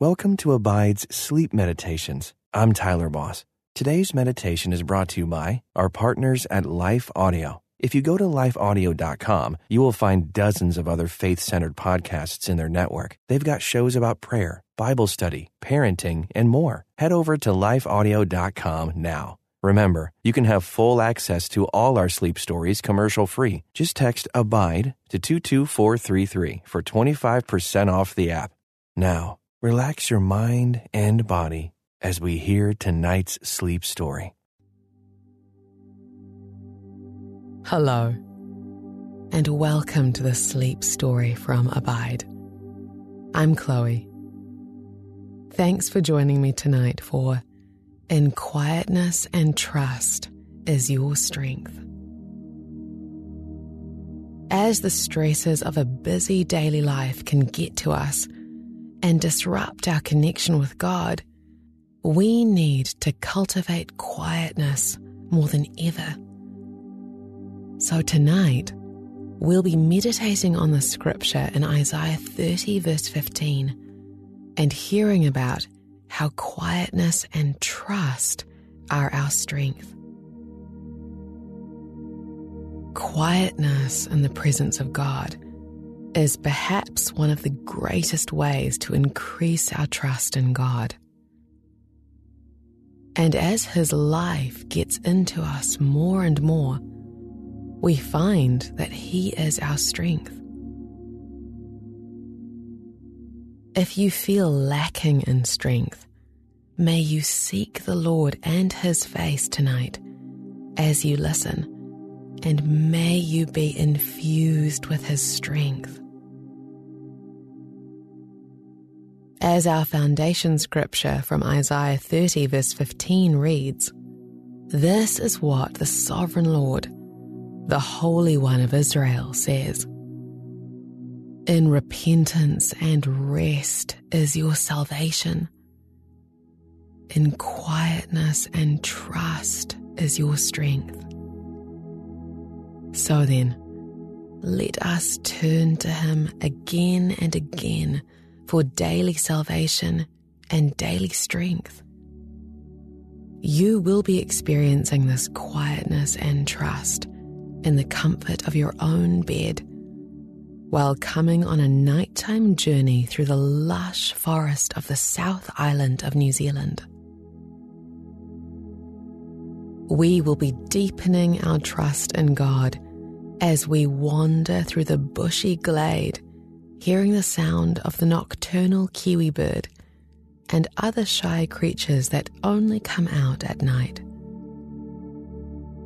Welcome to Abide's Sleep Meditations. I'm Tyler Boss. Today's meditation is brought to you by our partners at Life Audio. If you go to lifeaudio.com, you will find dozens of other faith centered podcasts in their network. They've got shows about prayer, Bible study, parenting, and more. Head over to lifeaudio.com now. Remember, you can have full access to all our sleep stories commercial free. Just text ABIDE to 22433 for 25% off the app. Now, relax your mind and body as we hear tonight's sleep story. Hello, and welcome to the sleep story from Abide. I'm Chloe. Thanks for joining me tonight for In Quietness and Trust is Your Strength. As the stresses of a busy daily life can get to us and disrupt our connection with God, we need to cultivate quietness more than ever. So tonight, we'll be meditating on the scripture in Isaiah 30, verse 15, and hearing about how quietness and trust are our strength. Quietness in the presence of God is perhaps one of the greatest ways to increase our trust in God. And as His life gets into us more and more, we find that He is our strength. If you feel lacking in strength, may you seek the Lord and His face tonight as you listen, and may you be infused with His strength. As our foundation scripture from Isaiah 30, verse 15 reads, This is what the sovereign Lord, the Holy One of Israel, says. In repentance and rest is your salvation. In quietness and trust is your strength. So then, let us turn to Him again and again for daily salvation and daily strength. You will be experiencing this quietness and trust in the comfort of your own bed while coming on a nighttime journey through the lush forest of the South Island of New Zealand. We will be deepening our trust in God as we wander through the bushy glade, hearing the sound of the nocturnal kiwi bird and other shy creatures that only come out at night.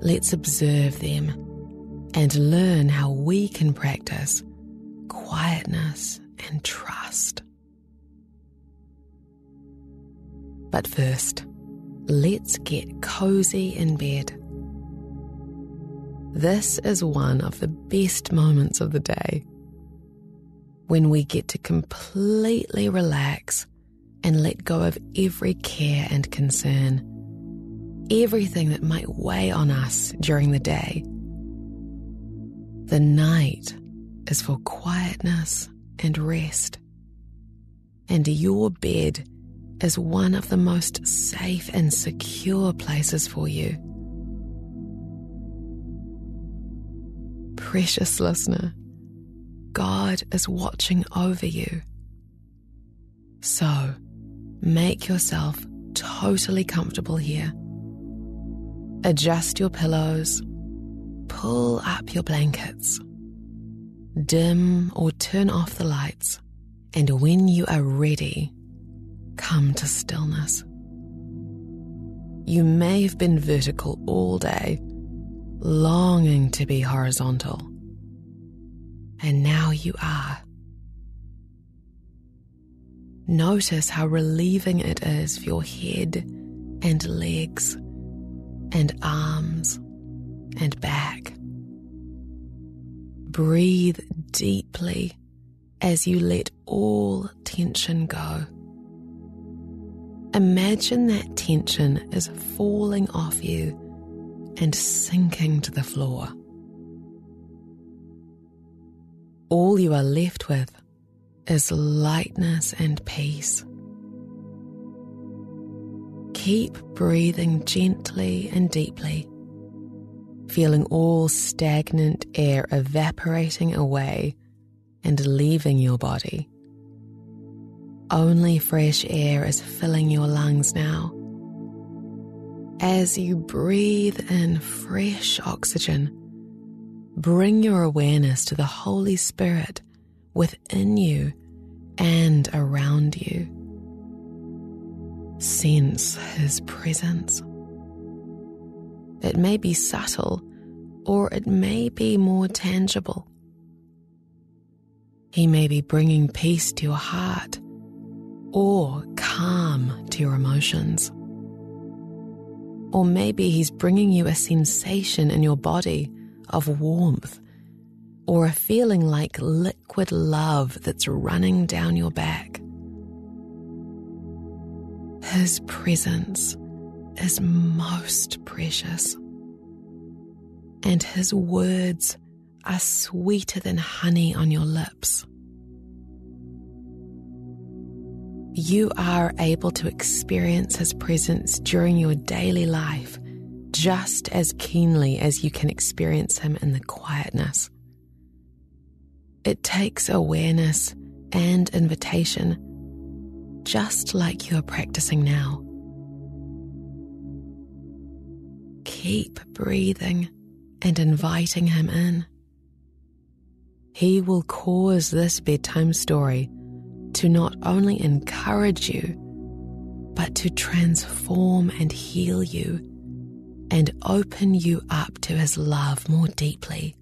Let's observe them and learn how we can practice quietness and trust. But first, let's get cozy in bed. This is one of the best moments of the day when we get to completely relax and let go of every care and concern, everything that might weigh on us during the day. The night is for quietness and rest, and your bed is one of the most safe and secure places for you. Precious listener, God is watching over you. So, make yourself totally comfortable here. Adjust your pillows, pull up your blankets, dim or turn off the lights, and when you are ready, come to stillness. You may have been vertical all day, longing to be horizontal. And now you are. Notice how relieving it is for your head and legs and arms and back. Breathe deeply as you let all tension go. Imagine that tension is falling off you and sinking to the floor. All you are left with is lightness and peace, Keep breathing gently and deeply, feeling all stagnant air evaporating away and leaving your body. Only fresh air is filling your lungs now. As you breathe in fresh oxygen, bring your awareness to the Holy Spirit within you and around you. Sense His presence. It may be subtle or it may be more tangible. He may be bringing peace to your heart or calm to your emotions. Or maybe he's bringing you a sensation in your body of warmth or a feeling like liquid love that's running down your back. His presence is most precious, and his words are sweeter than honey on your lips. You are able to experience His presence during your daily life just as keenly as you can experience Him in the quietness. It takes awareness and invitation, just like you are practicing now. Keep breathing and inviting Him in. He will cause this bedtime story to not only encourage you, but to transform and heal you and open you up to His love more deeply.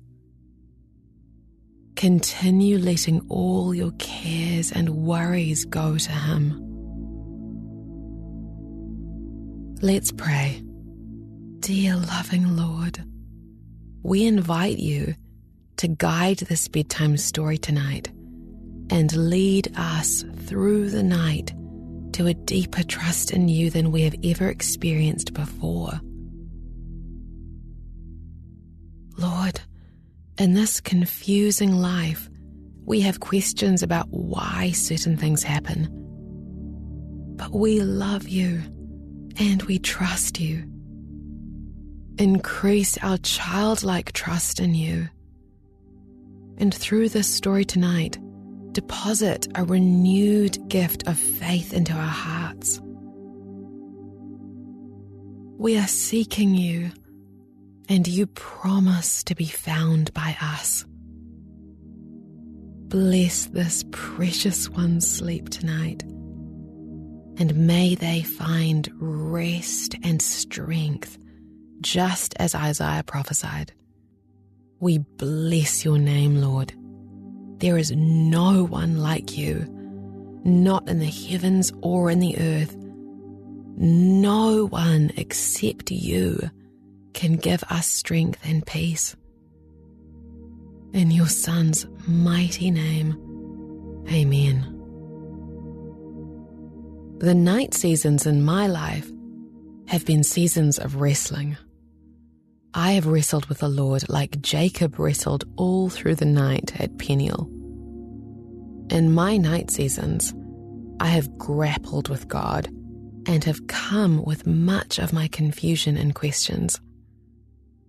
Continue letting all your cares and worries go to Him. Let's pray. Dear loving Lord, we invite you to guide this bedtime story tonight and lead us through the night to a deeper trust in you than we have ever experienced before. Lord, in this confusing life, we have questions about why certain things happen. But we love you and we trust you. Increase our childlike trust in you and through this story tonight, deposit a renewed gift of faith into our hearts. We are seeking you, and you promise to be found by us. Bless this precious one's sleep tonight, and may they find rest and strength, just as Isaiah prophesied. We bless your name, Lord. There is no one like you, not in the heavens or in the earth. No one except you can give us strength and peace. In your Son's mighty name, Amen. The night seasons in my life have been seasons of wrestling. I have wrestled with the Lord like Jacob wrestled all through the night at Peniel. In my night seasons, I have grappled with God and have come with much of my confusion and questions.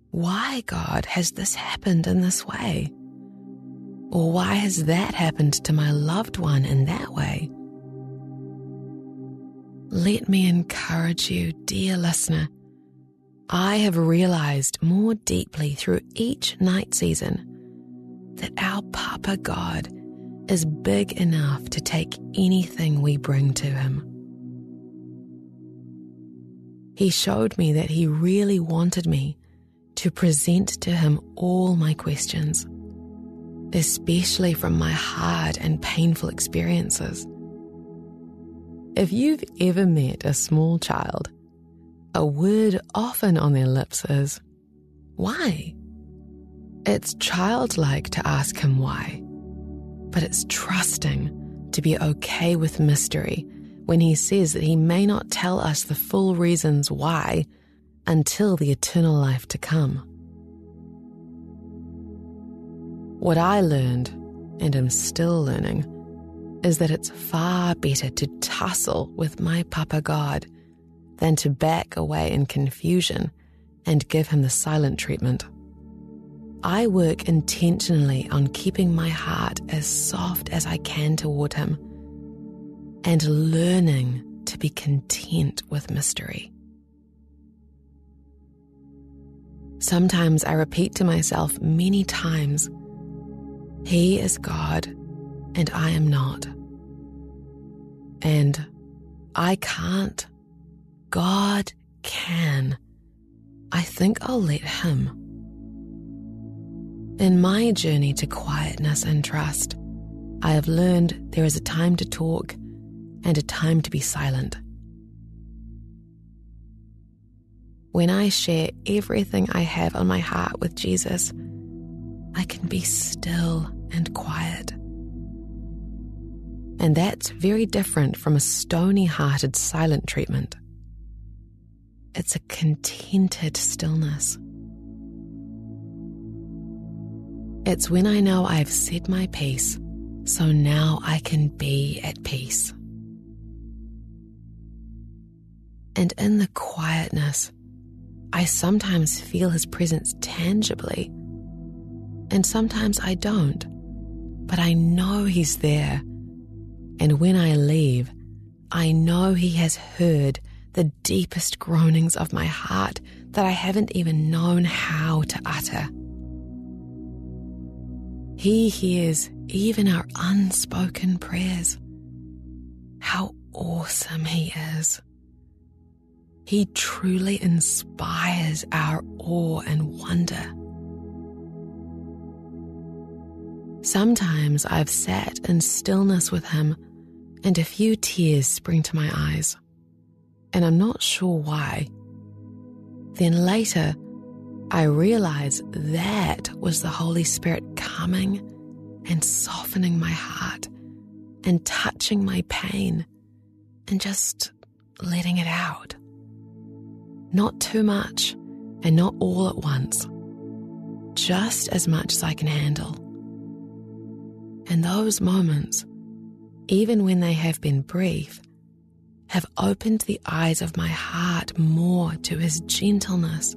Why, God, has this happened in this way? Or why has that happened to my loved one in that way? Let me encourage you, dear listener I have realized more deeply through each night season that our Papa God is big enough to take anything we bring to Him. He showed me that He really wanted me to present to Him all my questions, especially from my hard and painful experiences. If you've ever met a small child, a word often on their lips is, Why? It's childlike to ask him why, but it's trusting to be okay with mystery when he says that he may not tell us the full reasons why until the eternal life to come. What I learned, and am still learning, is that it's far better to tussle with my Papa God than to back away in confusion and give him the silent treatment. I work intentionally on keeping my heart as soft as I can toward him and learning to be content with mystery. Sometimes I repeat to myself many times, He is God and I am not. And I can't. God can. I think I'll let Him. In my journey to quietness and trust, I have learned there is a time to talk and a time to be silent. When I share everything I have on my heart with Jesus, I can be still and quiet. And that's very different from a stony hearted silent treatment. It's a contented stillness. It's when I know I've said my piece, so now I can be at peace. And in the quietness, I sometimes feel his presence tangibly, and sometimes I don't, but I know he's there. And when I leave, I know he has heard the deepest groanings of my heart that I haven't even known how to utter. He hears even our unspoken prayers. How awesome He is! He truly inspires our awe and wonder. Sometimes I've sat in stillness with him and a few tears spring to my eyes, and I'm not sure why. Then later, I realize that was the Holy Spirit coming and softening my heart and touching my pain and just letting it out. Not too much and not all at once, just as much as I can handle. And those moments, even when they have been brief, have opened the eyes of my heart more to his gentleness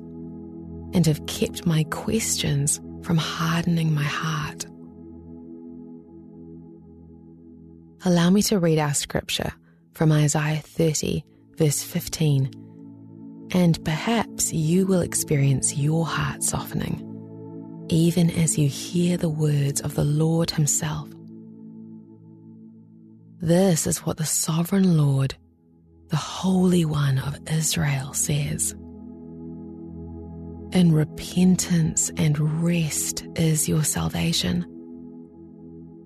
and have kept my questions from hardening my heart. Allow me to read our scripture from Isaiah 30, verse 15 and perhaps you will experience your heart softening, even as you hear the words of the Lord Himself. This is what the sovereign Lord, the Holy One of Israel, says. In repentance and rest is your salvation.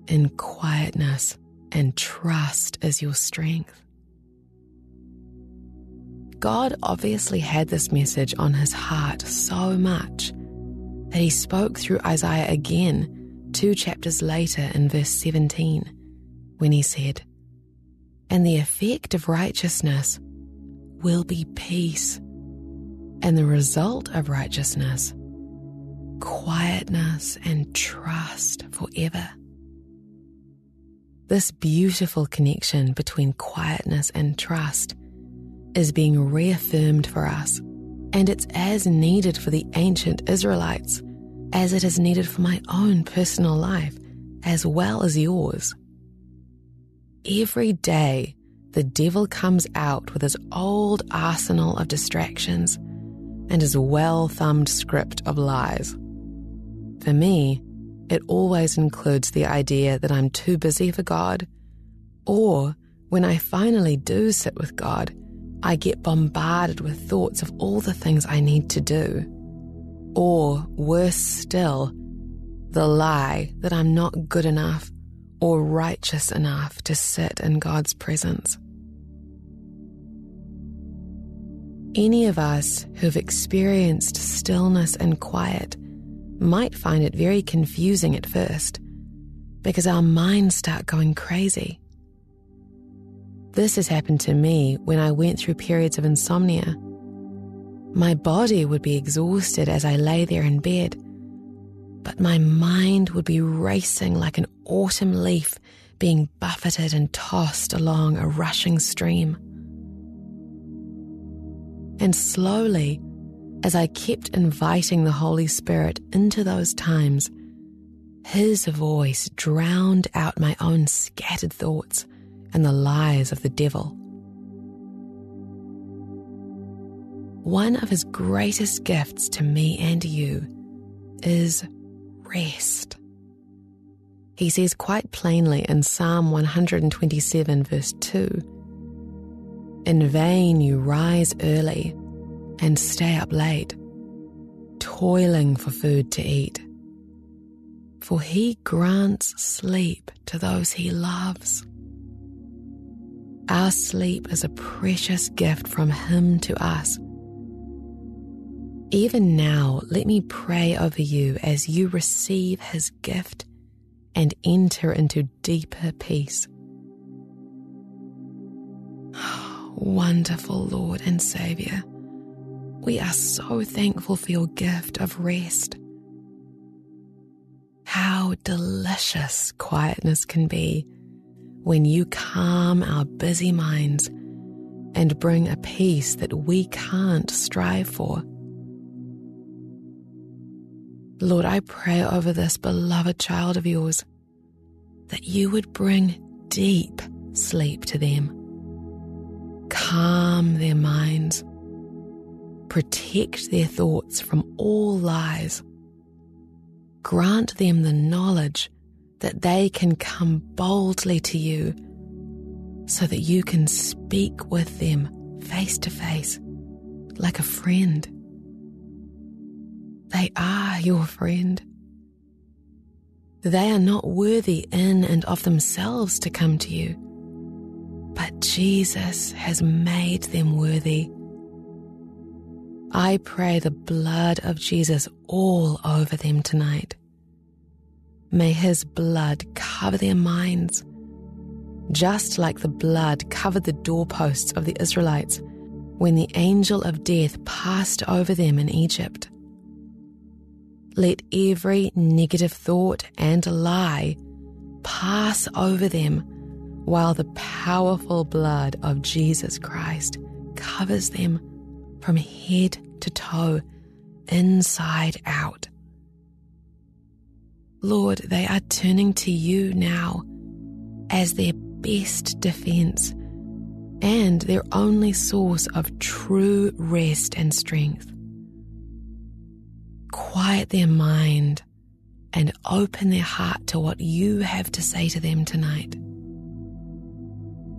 In quietness and trust is your strength. God obviously had this message on his heart so much that he spoke through Isaiah again two chapters later in verse 17 when he said, And the effect of righteousness will be peace, and the result of righteousness, quietness and trust forever. This beautiful connection between quietness and trust is being reaffirmed for us, and it's as needed for the ancient Israelites as it is needed for my own personal life, as well as yours. Every day, the devil comes out with his old arsenal of distractions and his well thumbed script of lies. For me, it always includes the idea that I'm too busy for God, or when I finally do sit with God, I get bombarded with thoughts of all the things I need to do. Or, worse still, the lie that I'm not good enough or righteous enough to sit in God's presence. Any of us who've experienced stillness and quiet might find it very confusing at first because our minds start going crazy. This has happened to me when I went through periods of insomnia. My body would be exhausted as I lay there in bed, but my mind would be racing like an autumn leaf being buffeted and tossed along a rushing stream. And slowly, as I kept inviting the Holy Spirit into those times, his voice drowned out my own scattered thoughts and the lies of the devil. One of his greatest gifts to me and you is rest. He says quite plainly in Psalm 127, verse 2 In vain you rise early and stay up late, toiling for food to eat. For he grants sleep to those he loves. Our sleep is a precious gift from him to us. Even now, let me pray over you as you receive his gift and enter into deeper peace. Wonderful Lord and Saviour. We are so thankful for your gift of rest. How delicious quietness can be when you calm our busy minds and bring a peace that we can't strive for. Lord, I pray over this beloved child of yours that you would bring deep sleep to them, calm their minds protect their thoughts from all lies. Grant them the knowledge that they can come boldly to you so that you can speak with them face to face like a friend. They are your friend. They are not worthy in and of themselves to come to you, but Jesus has made them worthy I pray the blood of Jesus all over them tonight. May his blood cover their minds, just like the blood covered the doorposts of the Israelites when the angel of death passed over them in Egypt. Let every negative thought and lie pass over them while the powerful blood of Jesus Christ covers them from head to toe, inside out. Lord, they are turning to you now as their best defense and their only source of true rest and strength. Quiet their mind and open their heart to what you have to say to them tonight.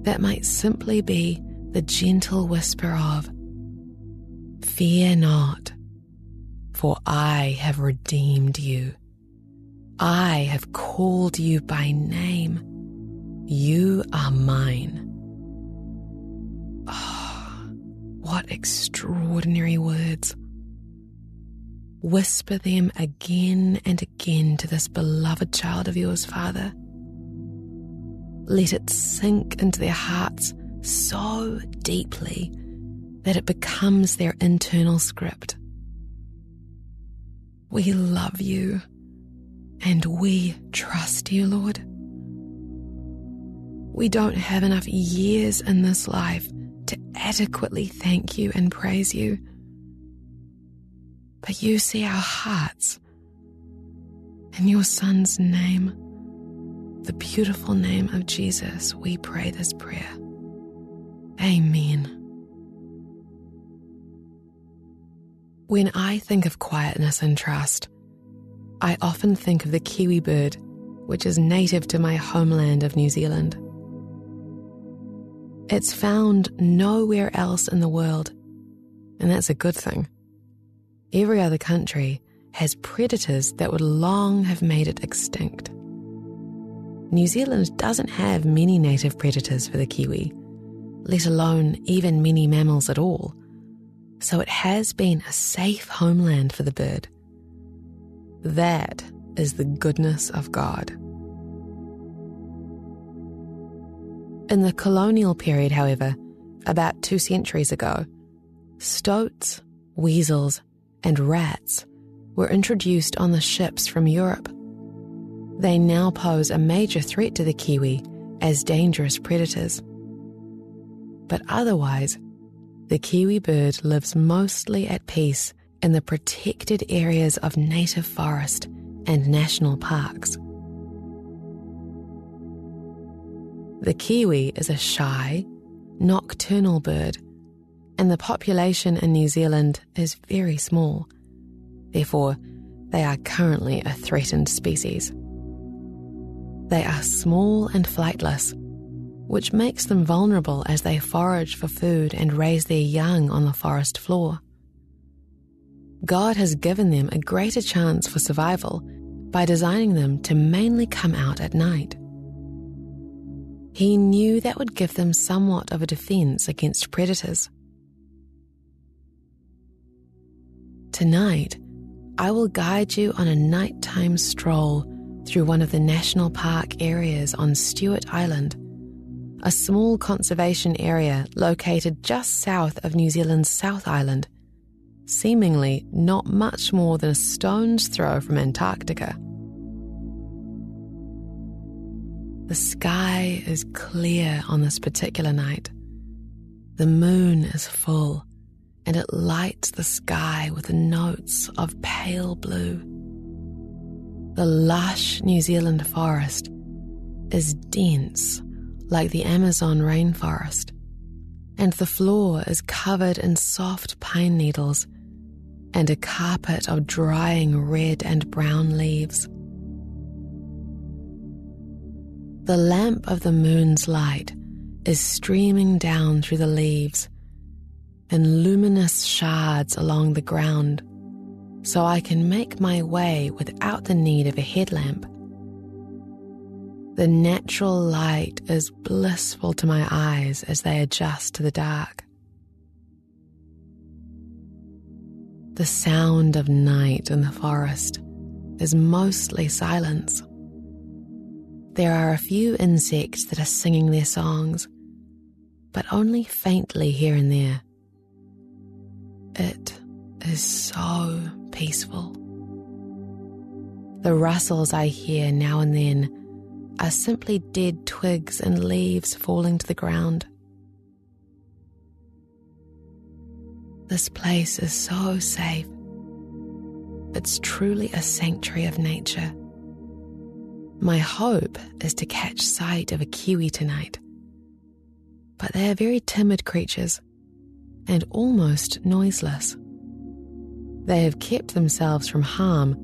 That might simply be the gentle whisper of, Fear not, for I have redeemed you. I have called you by name. You are mine. Oh, what extraordinary words. Whisper them again and again to this beloved child of yours, Father. Let it sink into their hearts so deeply that it becomes their internal script. We love you and we trust you, Lord. We don't have enough years in this life to adequately thank you and praise you. But you see our hearts. In your Son's name, the beautiful name of Jesus, we pray this prayer. Amen. When I think of quietness and trust, I often think of the kiwi bird, which is native to my homeland of New Zealand. It's found nowhere else in the world, and that's a good thing. Every other country has predators that would long have made it extinct. New Zealand doesn't have many native predators for the kiwi, let alone even many mammals at all so it has been a safe homeland for the bird. That is the goodness of God. In the colonial period, however, about two centuries ago, stoats, weasels, and rats were introduced on the ships from Europe. They now pose a major threat to the kiwi as dangerous predators. But otherwise, The kiwi bird lives mostly at peace in the protected areas of native forest and national parks. The kiwi is a shy, nocturnal bird, and the population in New Zealand is very small. Therefore, they are currently a threatened species. They are small and flightless, which makes them vulnerable as they forage for food and raise their young on the forest floor. God has given them a greater chance for survival by designing them to mainly come out at night. He knew that would give them somewhat of a defense against predators. Tonight, I will guide you on a nighttime stroll through one of the national park areas on Stewart Island, a small conservation area located just south of New Zealand's South Island, seemingly not much more than a stone's throw from Antarctica. The sky is clear on this particular night. The moon is full and it lights the sky with notes of pale blue. The lush New Zealand forest is dense like the Amazon rainforest, and the floor is covered in soft pine needles and a carpet of drying red and brown leaves. The lamp of the moon's light is streaming down through the leaves in luminous shards along the ground, so I can make my way without the need of a headlamp. The natural light is blissful to my eyes as they adjust to the dark. The sound of night in the forest is mostly silence. There are a few insects that are singing their songs, but only faintly here and there. It is so peaceful. The rustles I hear now and then are simply dead twigs and leaves falling to the ground. This place is so safe. It's truly a sanctuary of nature. My hope is to catch sight of a kiwi tonight. But they are very timid creatures and almost noiseless. They have kept themselves from harm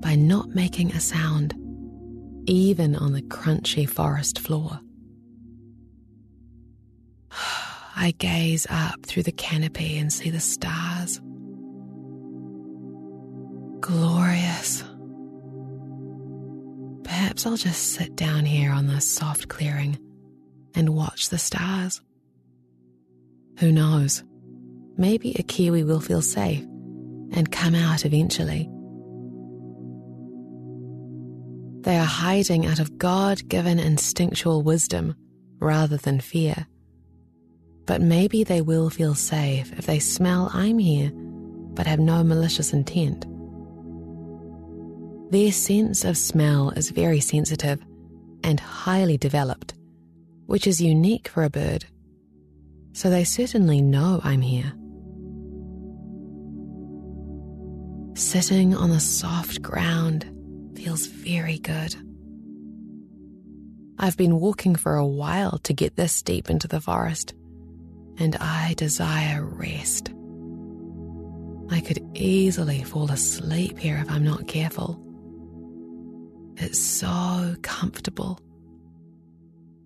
by not making a sound, even on the crunchy forest floor. I gaze up through the canopy and see the stars. Glorious. Perhaps I'll just sit down here on this soft clearing and watch the stars. Who knows? Maybe a kiwi will feel safe and come out eventually. They are hiding out of God given instinctual wisdom rather than fear. But maybe they will feel safe if they smell I'm here but have no malicious intent. Their sense of smell is very sensitive and highly developed, which is unique for a bird. So they certainly know I'm here. Sitting on the soft ground feels very good. I've been walking for a while to get this deep into the forest, and I desire rest. I could easily fall asleep here if I'm not careful. It's so comfortable.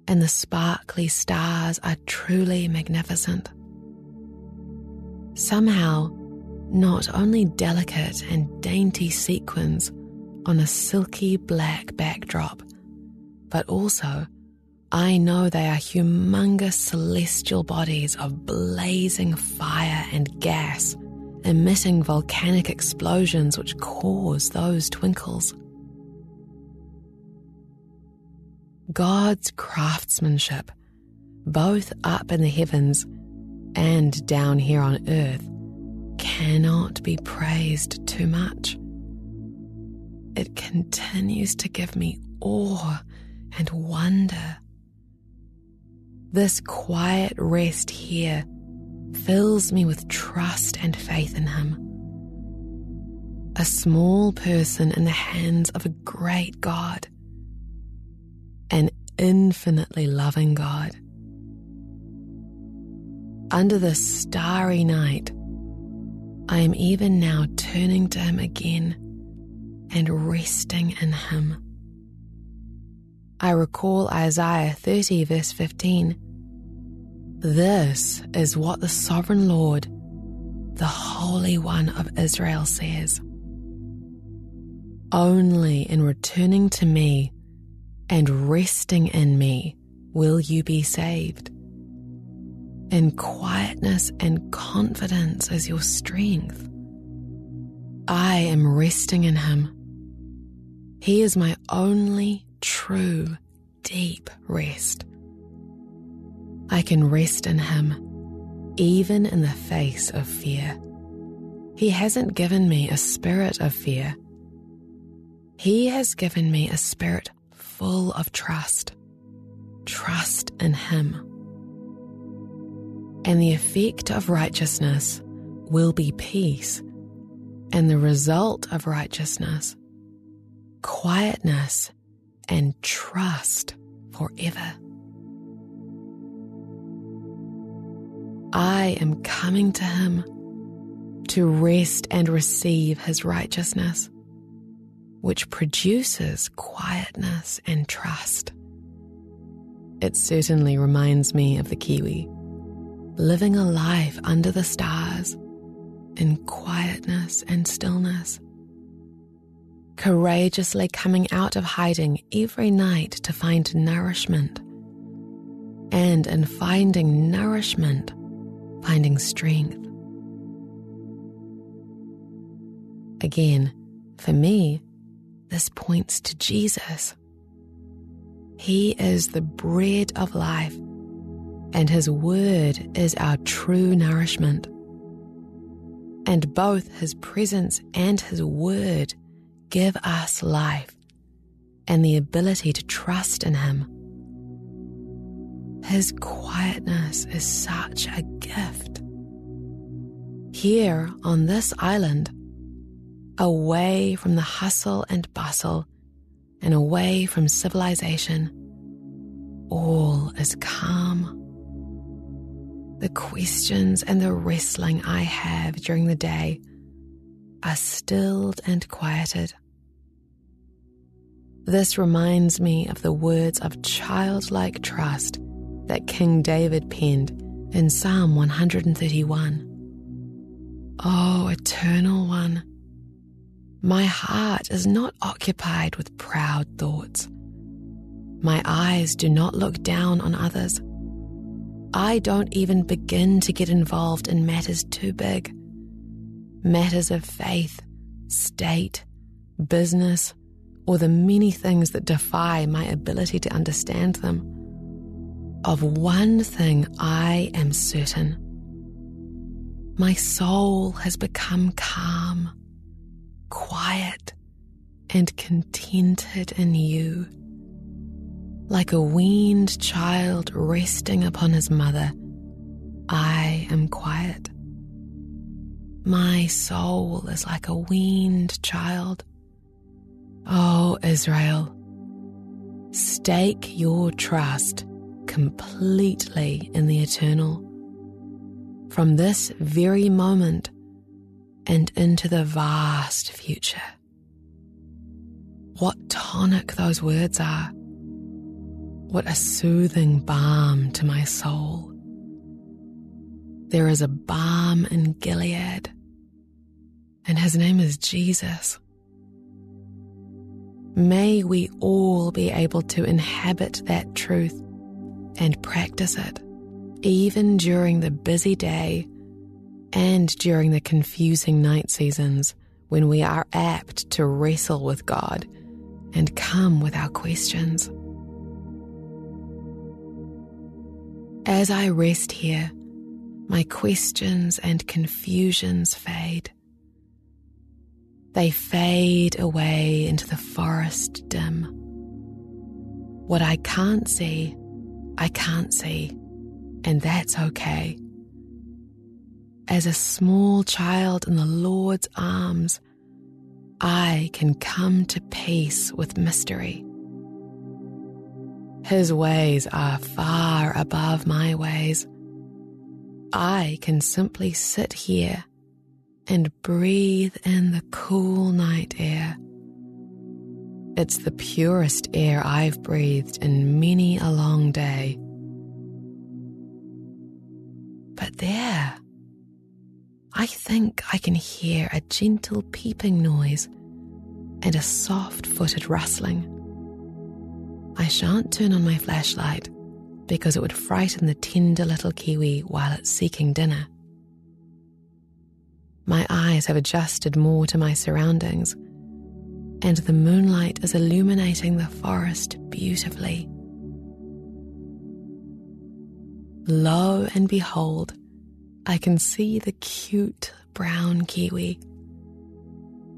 And the sparkly stars are truly magnificent. Somehow, not only delicate and dainty sequins on a silky black backdrop, but also I know they are humongous celestial bodies of blazing fire and gas, emitting volcanic explosions which cause those twinkles. God's craftsmanship, both up in the heavens and down here on earth, cannot be praised too much. It continues to give me awe and wonder. This quiet rest here fills me with trust and faith in Him. A small person in the hands of a great God, an infinitely loving God. Under the starry night, I am even now turning to Him again and resting in Him. I recall Isaiah 30, verse 15. This is what the sovereign Lord, the Holy One of Israel, says. Only in returning to me and resting in me will you be saved. In quietness and confidence as your strength. I am resting in Him. He is my only true, deep rest. I can rest in Him, even in the face of fear. He hasn't given me a spirit of fear. He has given me a spirit full of trust. Trust in Him. And the effect of righteousness will be peace, and the result of righteousness, quietness and trust forever. I am coming to Him to rest and receive His righteousness, which produces quietness and trust. It certainly reminds me of the Kiwi, living a life under the stars in quietness and stillness courageously coming out of hiding every night to find nourishment. And in finding nourishment, finding strength. Again, for me, this points to Jesus. He is the bread of life, and His word is our true nourishment. And both His presence and His word give us life and the ability to trust in Him. His quietness is such a gift. Here on this island, away from the hustle and bustle and away from civilization, all is calm. The questions and the wrestling I have during the day are stilled and quieted. This reminds me of the words of childlike trust that King David penned in Psalm 131. Oh, Eternal One, my heart is not occupied with proud thoughts. My eyes do not look down on others. I don't even begin to get involved in matters too big matters of faith, state, business, or the many things that defy my ability to understand them. Of one thing I am certain my soul has become calm, quiet, and contented in you. Like a weaned child resting upon his mother, I am quiet. My soul is like a weaned child. Oh, Israel, stake your trust completely in the eternal. From this very moment and into the vast future. What tonic those words are. What a soothing balm to my soul. There is a balm in Gilead, and his name is Jesus. May we all be able to inhabit that truth and practice it, even during the busy day and during the confusing night seasons when we are apt to wrestle with God and come with our questions. As I rest here, my questions and confusions fade. They fade away into the forest dim. What I can't see, I can't see, and that's okay. as a small child in the Lord's arms, I can come to peace with mystery. His ways are far above my ways. I can simply sit here and breathe in the cool night air. It's the purest air I've breathed in many a long day. But there, I think I can hear a gentle peeping noise and a soft footed rustling. I shan't turn on my flashlight because it would frighten the tender little kiwi while it's seeking dinner. My eyes have adjusted more to my surroundings, and the moonlight is illuminating the forest beautifully. Lo and behold, I can see the cute brown kiwi.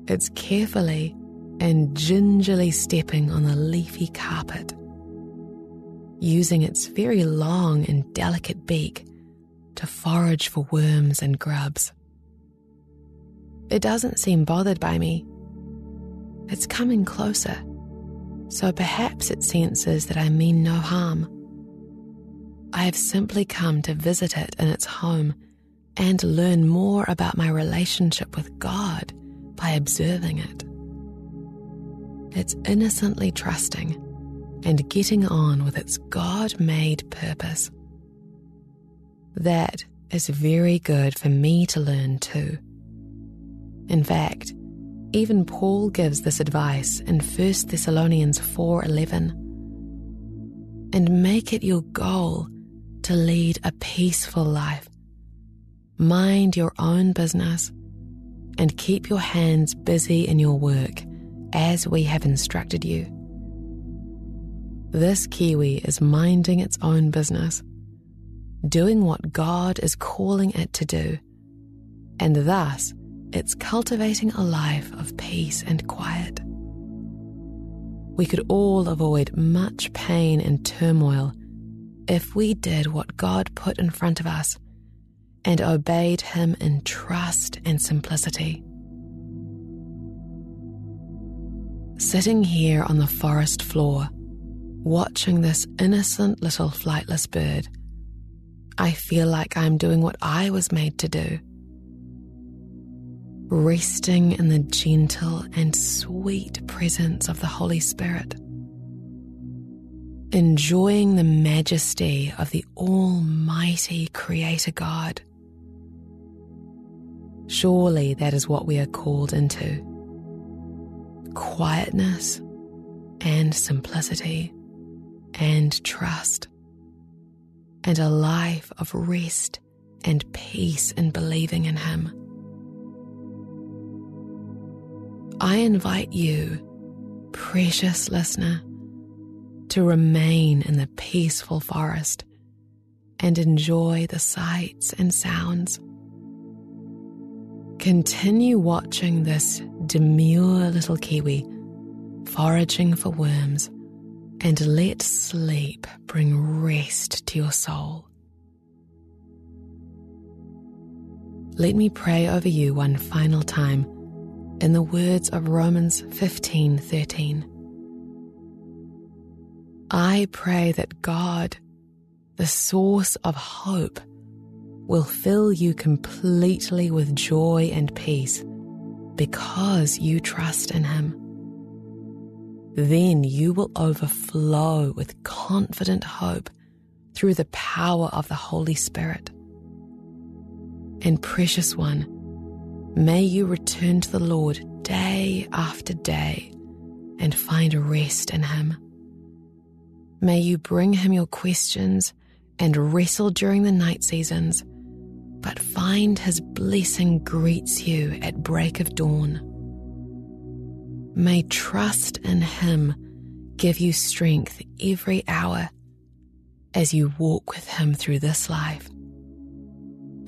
It's carefully and gingerly stepping on the leafy carpet, using its very long and delicate beak to forage for worms and grubs. It doesn't seem bothered by me. It's coming closer, so perhaps it senses that I mean no harm. I have simply come to visit it in its home and learn more about my relationship with God by observing it. It's innocently trusting and getting on with its God made purpose. That is very good for me to learn too. In fact, even Paul gives this advice in 1 Thessalonians 4:11. And make it your goal to lead a peaceful life. Mind your own business and keep your hands busy in your work as we have instructed you. This kiwi is minding its own business, doing what God is calling it to do, and thus it's cultivating a life of peace and quiet. We could all avoid much pain and turmoil if we did what God put in front of us and obeyed Him in trust and simplicity. Sitting here on the forest floor, watching this innocent little flightless bird, I feel like I'm doing what I was made to do. Resting in the gentle and sweet presence of the Holy Spirit. Enjoying the majesty of the Almighty Creator God. Surely that is what we are called into quietness and simplicity and trust, and a life of rest and peace in believing in Him. I invite you, precious listener, to remain in the peaceful forest and enjoy the sights and sounds. Continue watching this demure little kiwi foraging for worms and let sleep bring rest to your soul. Let me pray over you one final time in the words of Romans 15:13. I pray that God, the source of hope, will fill you completely with joy and peace because you trust in Him. Then you will overflow with confident hope through the power of the Holy Spirit. And precious one, may you return to the Lord day after day and find rest in Him. May you bring Him your questions and wrestle during the night seasons but find his blessing greets you at break of dawn. May trust in him give you strength every hour as you walk with him through this life.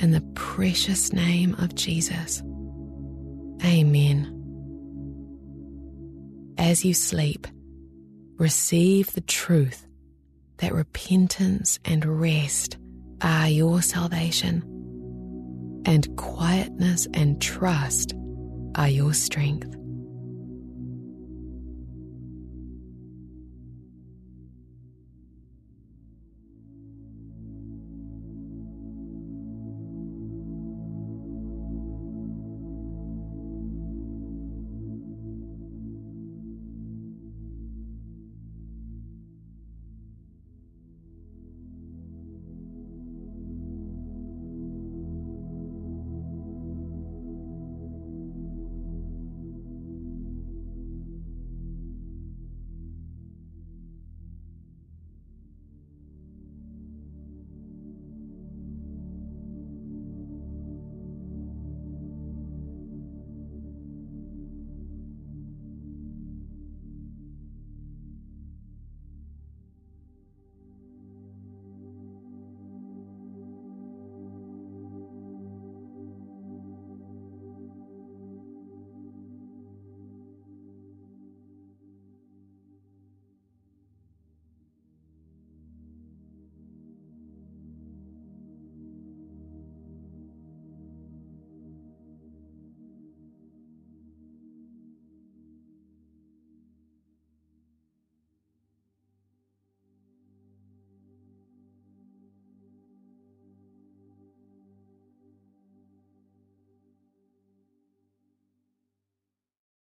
In the precious name of Jesus. Amen. As you sleep, receive the truth that repentance and rest are your salvation and quietness and trust are your strength.